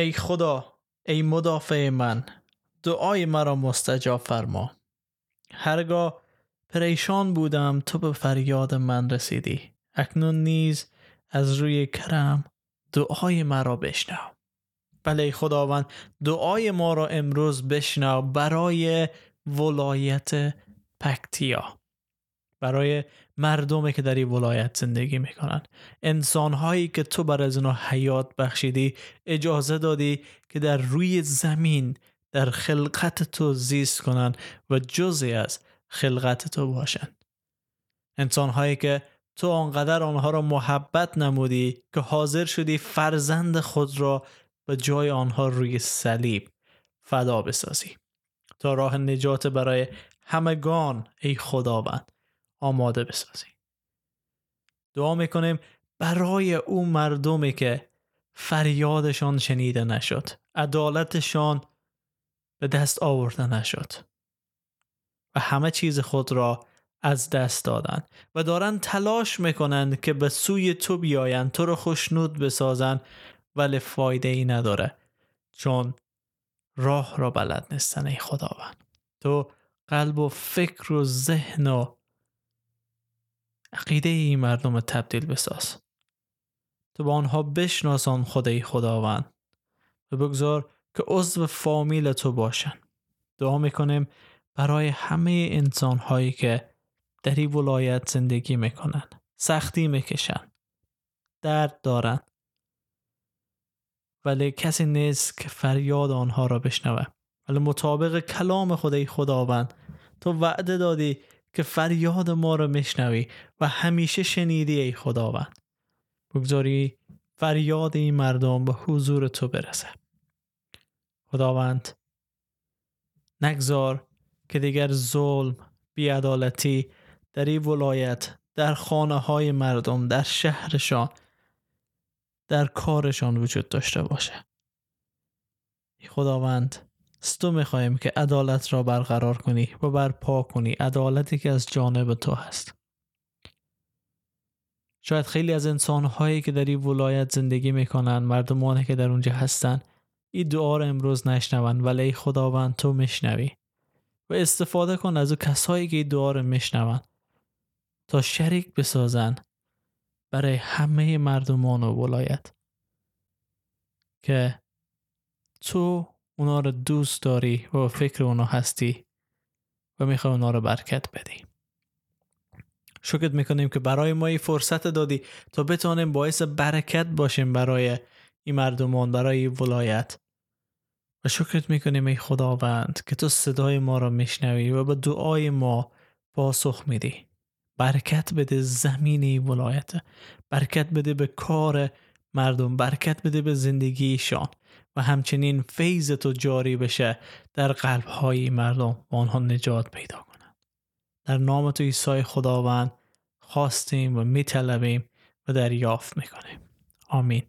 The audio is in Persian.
ای خدا ای مدافع من دعای مرا مستجاب فرما. هرگاه پریشان بودم تو به فریاد من رسیدی. اکنون نیز از روی کرم دعای مرا بشنو. بله خداوند دعای ما را امروز بشنو برای ولایت پکتیا. برای مردمی که در این ولایت زندگی می‌کنن. انسان هایی که تو بر از اونا حیات بخشیدی اجازه دادی که در روی زمین در خلقت تو زیست کنند و جزی از خلقت تو باشند انسان هایی که تو آنقدر آنها را محبت نمودی که حاضر شدی فرزند خود را به جای آنها روی صلیب فدا بسازی. تا راه نجات برای همگان ای خداوند. آماده بسازی دعا می‌کنیم برای او مردمی که فریادشان شنیده نشد عدالتشان به دست آورده نشد و همه چیز خود را از دست دادن و دارن تلاش می‌کنند که به سوی تو بیایند تو رو خوشنود بسازن ولی فایده ای نداره چون راه را بلد نیستن ای خداوند. تو قلب و فکر و ذهن و عقیده ای مردم تبدیل بساز تو با آنها بشناسان خدای خداوند و بگذار که عضو فامیل تو باشن. دعا می‌کنیم برای همه انسان هایی که در این ولایت زندگی می‌کنن. سختی می‌کشن. درد دارن. ولی کسی نیست که فریاد آنها را بشنوه. ولی مطابق کلام خدای خداوند تو وعده دادی که فریاد ما را میشنوی و همیشه شنیدی ای خداوند. بگذاری فریاد این مردم به حضور تو برسه. خداوند نگذار که دیگر ظلم بیعدالتی در این ولایت در خانه های مردم در شهرشان در کارشان وجود داشته باشه. خداوند ستو می‌خواهیم که عدالت را برقرار کنی و برپا کنی عدالتی که از جانب تو هست. شاید خیلی از انسانهایی که در این ولایت زندگی می‌کنن مردمانی که در اونجا هستن این دعا رو امروز نشنون ولی خداوند تو میشنوی و استفاده کن از او کسایی که این دعا رو میشنون تا شریک بسازن برای همه مردمان و ولایت که تو اونا رو دوست داری و فکر اونا هستی و می‌خوای اونا رو برکت بدی. شکر می‌کنیم که برای ما این فرصت دادی تا بتانیم باعث برکت باشیم برای این مردمان برای این ولایت. و شکرت می‌کنیم ای خداوند که تو صدای ما را میشنوی و به دعای ما پاسخ میدی. برکت بده زمین ولایت. برکت بده به کار مردم برکت بده به زندگیشان و همچنین فیض تو جاری بشه در قلب های مردم و آنها نجات پیدا کنند. در نام تو عیسی خداوند خواستیم و میطلبیم و دریافت می‌کنیم. آمین.